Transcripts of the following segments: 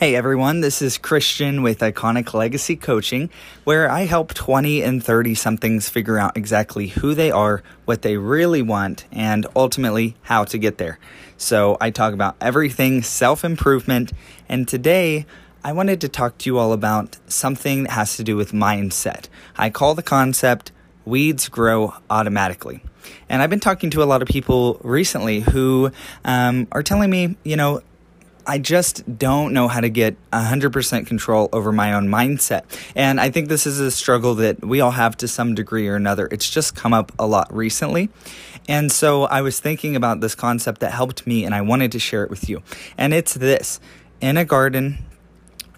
Hey everyone, this is Christian with Iconic Legacy Coaching, where I help 20 and 30 somethings figure out exactly who they are, what they really want, and ultimately how to get there. So I talk about everything self improvement, and today I wanted to talk to you all about something that has to do with mindset. I call the concept weeds grow automatically. And I've been talking to a lot of people recently who um, are telling me, you know, I just don't know how to get 100% control over my own mindset. And I think this is a struggle that we all have to some degree or another. It's just come up a lot recently. And so I was thinking about this concept that helped me, and I wanted to share it with you. And it's this in a garden,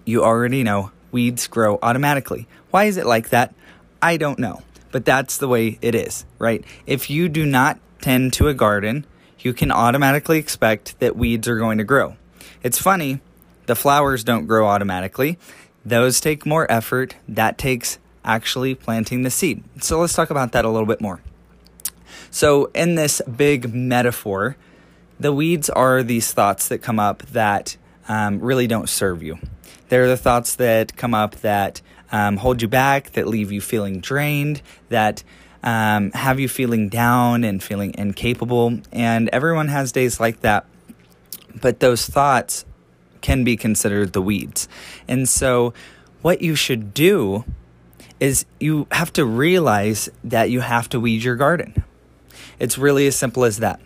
you already know weeds grow automatically. Why is it like that? I don't know. But that's the way it is, right? If you do not tend to a garden, you can automatically expect that weeds are going to grow. It's funny, the flowers don't grow automatically. Those take more effort. That takes actually planting the seed. So let's talk about that a little bit more. So, in this big metaphor, the weeds are these thoughts that come up that um, really don't serve you. They're the thoughts that come up that um, hold you back, that leave you feeling drained, that um, have you feeling down and feeling incapable. And everyone has days like that. But those thoughts can be considered the weeds. And so, what you should do is you have to realize that you have to weed your garden. It's really as simple as that.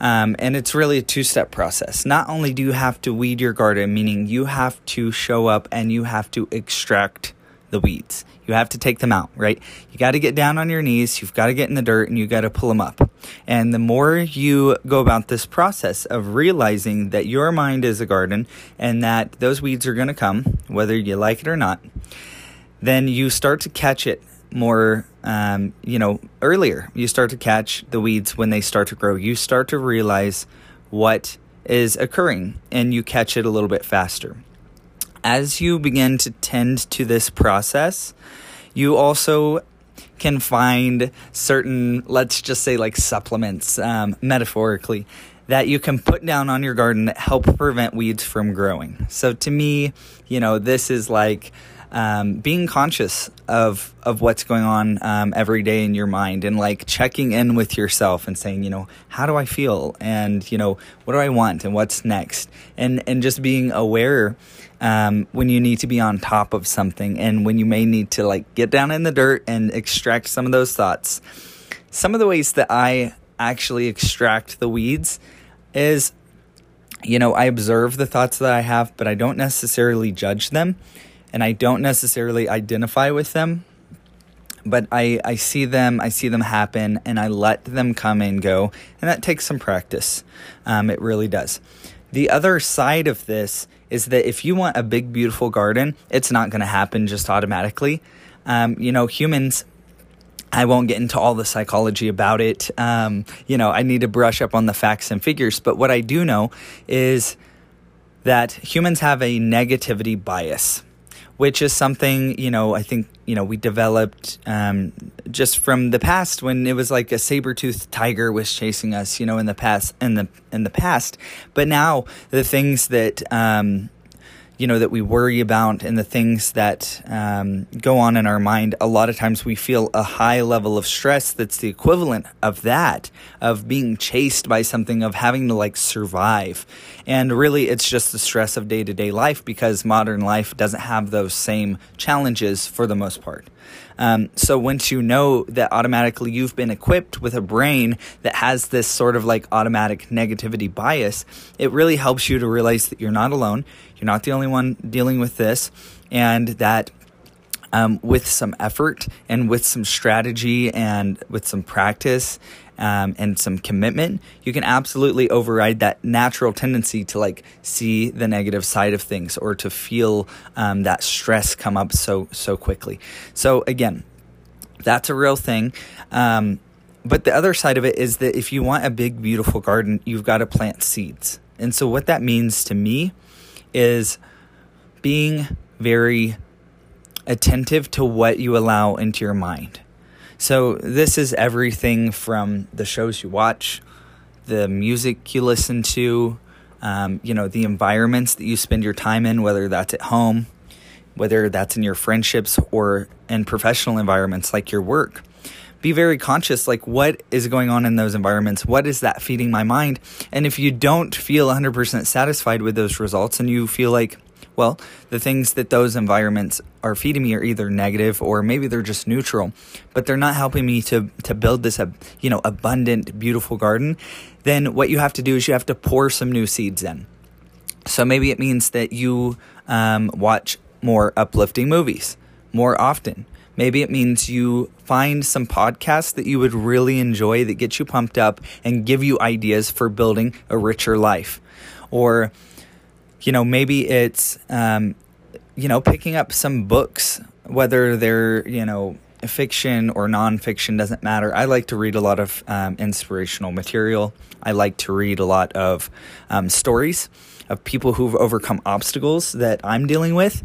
Um, and it's really a two step process. Not only do you have to weed your garden, meaning you have to show up and you have to extract the weeds. You have to take them out, right? You got to get down on your knees, you've got to get in the dirt, and you got to pull them up. And the more you go about this process of realizing that your mind is a garden and that those weeds are going to come, whether you like it or not, then you start to catch it more, um, you know, earlier. You start to catch the weeds when they start to grow. You start to realize what is occurring and you catch it a little bit faster as you begin to tend to this process, you also can find certain, let's just say, like supplements, um, metaphorically, that you can put down on your garden that help prevent weeds from growing. So to me, you know, this is like um, being conscious of of what's going on um, every day in your mind and like checking in with yourself and saying you know how do i feel? And you know what do i want and what's next? And and just being aware um, when you need to be on top of something and when you may need to like get down in the dirt and extract some of those thoughts. Some of the ways that i actually extract the weeds is you know i observe the thoughts that i have but i don't necessarily judge them and I don't necessarily identify with them, but I, I see them, I see them happen, and I let them come and go, and that takes some practice. Um, it really does. The other side of this is that if you want a big, beautiful garden, it's not going to happen just automatically. Um, you know, humans I won't get into all the psychology about it. Um, you know, I need to brush up on the facts and figures. But what I do know is that humans have a negativity bias which is something you know I think you know we developed um, just from the past when it was like a saber-toothed tiger was chasing us you know in the past in the in the past. But now the things that um, you know that we worry about and the things that um, go on in our mind a lot of times we feel a high level of stress that's the equivalent of that of being chased by something of having to like survive and really it's just the stress of day-to-day life because modern life doesn't have those same challenges for the most part um, so once you know that automatically you've been equipped with a brain that has this sort of like automatic negativity bias, it really helps you to realize that you're not alone. You're not the only one dealing with this, and that um, with some effort and with some strategy and with some practice um, and some commitment, you can absolutely override that natural tendency to like see the negative side of things or to feel um, that stress come up so so quickly. So again, that's a real thing. Um, but the other side of it is that if you want a big, beautiful garden, you've got to plant seeds. And so, what that means to me is being very attentive to what you allow into your mind. So, this is everything from the shows you watch, the music you listen to, um, you know, the environments that you spend your time in, whether that's at home, whether that's in your friendships or in professional environments like your work. Be very conscious like what is going on in those environments? What is that feeding my mind? And if you don't feel 100% satisfied with those results and you feel like well, the things that those environments are feeding me are either negative or maybe they're just neutral, but they're not helping me to to build this you know abundant, beautiful garden. Then what you have to do is you have to pour some new seeds in. So maybe it means that you um, watch more uplifting movies more often. Maybe it means you find some podcasts that you would really enjoy that get you pumped up and give you ideas for building a richer life. Or you know, maybe it's, um, you know, picking up some books, whether they're, you know, fiction or nonfiction doesn't matter. I like to read a lot of um, inspirational material. I like to read a lot of um, stories of people who've overcome obstacles that I'm dealing with.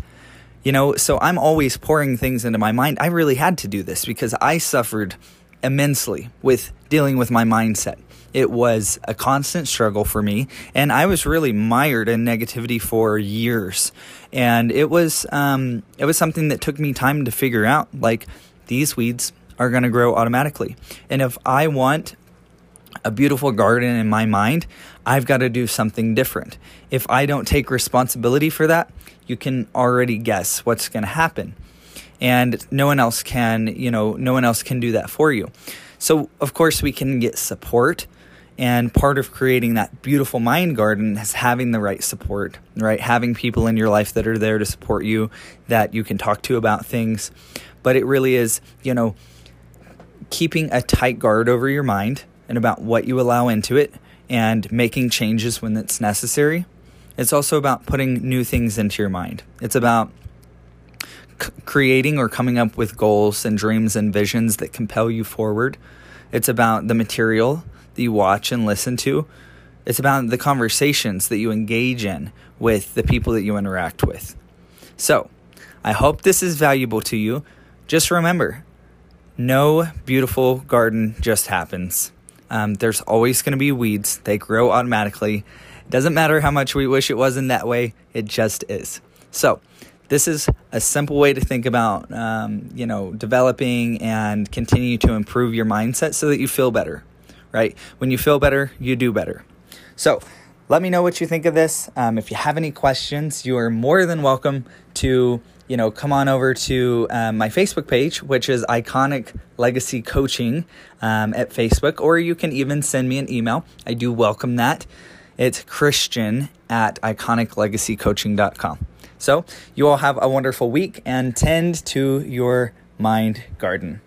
You know, so I'm always pouring things into my mind. I really had to do this because I suffered immensely with dealing with my mindset. It was a constant struggle for me, and I was really mired in negativity for years. And it was um, it was something that took me time to figure out. Like these weeds are going to grow automatically, and if I want a beautiful garden in my mind, I've got to do something different. If I don't take responsibility for that, you can already guess what's going to happen. And no one else can, you know, no one else can do that for you. So, of course, we can get support and part of creating that beautiful mind garden is having the right support, right? Having people in your life that are there to support you, that you can talk to about things. But it really is, you know, keeping a tight guard over your mind and about what you allow into it and making changes when it's necessary. It's also about putting new things into your mind. It's about c- creating or coming up with goals and dreams and visions that compel you forward. It's about the material that you watch and listen to. It's about the conversations that you engage in with the people that you interact with. So, I hope this is valuable to you. Just remember no beautiful garden just happens. Um, there's always going to be weeds, they grow automatically. It doesn't matter how much we wish it wasn't that way, it just is. So, this is a simple way to think about, um, you know, developing and continue to improve your mindset so that you feel better right? When you feel better, you do better. So, let me know what you think of this. Um, if you have any questions, you are more than welcome to you know come on over to um, my facebook page which is iconic legacy coaching um, at facebook or you can even send me an email. I do welcome that. It's christian at iconiclegacycoaching.com so you all have a wonderful week and tend to your mind garden